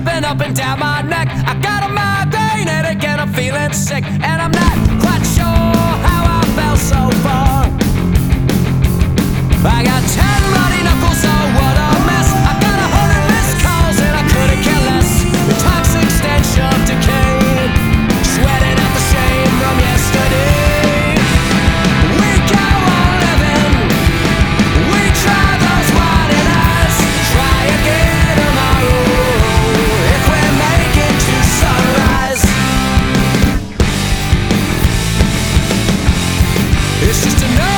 creeping up and down my neck. I got a migraine and again I'm feeling sick. It's just another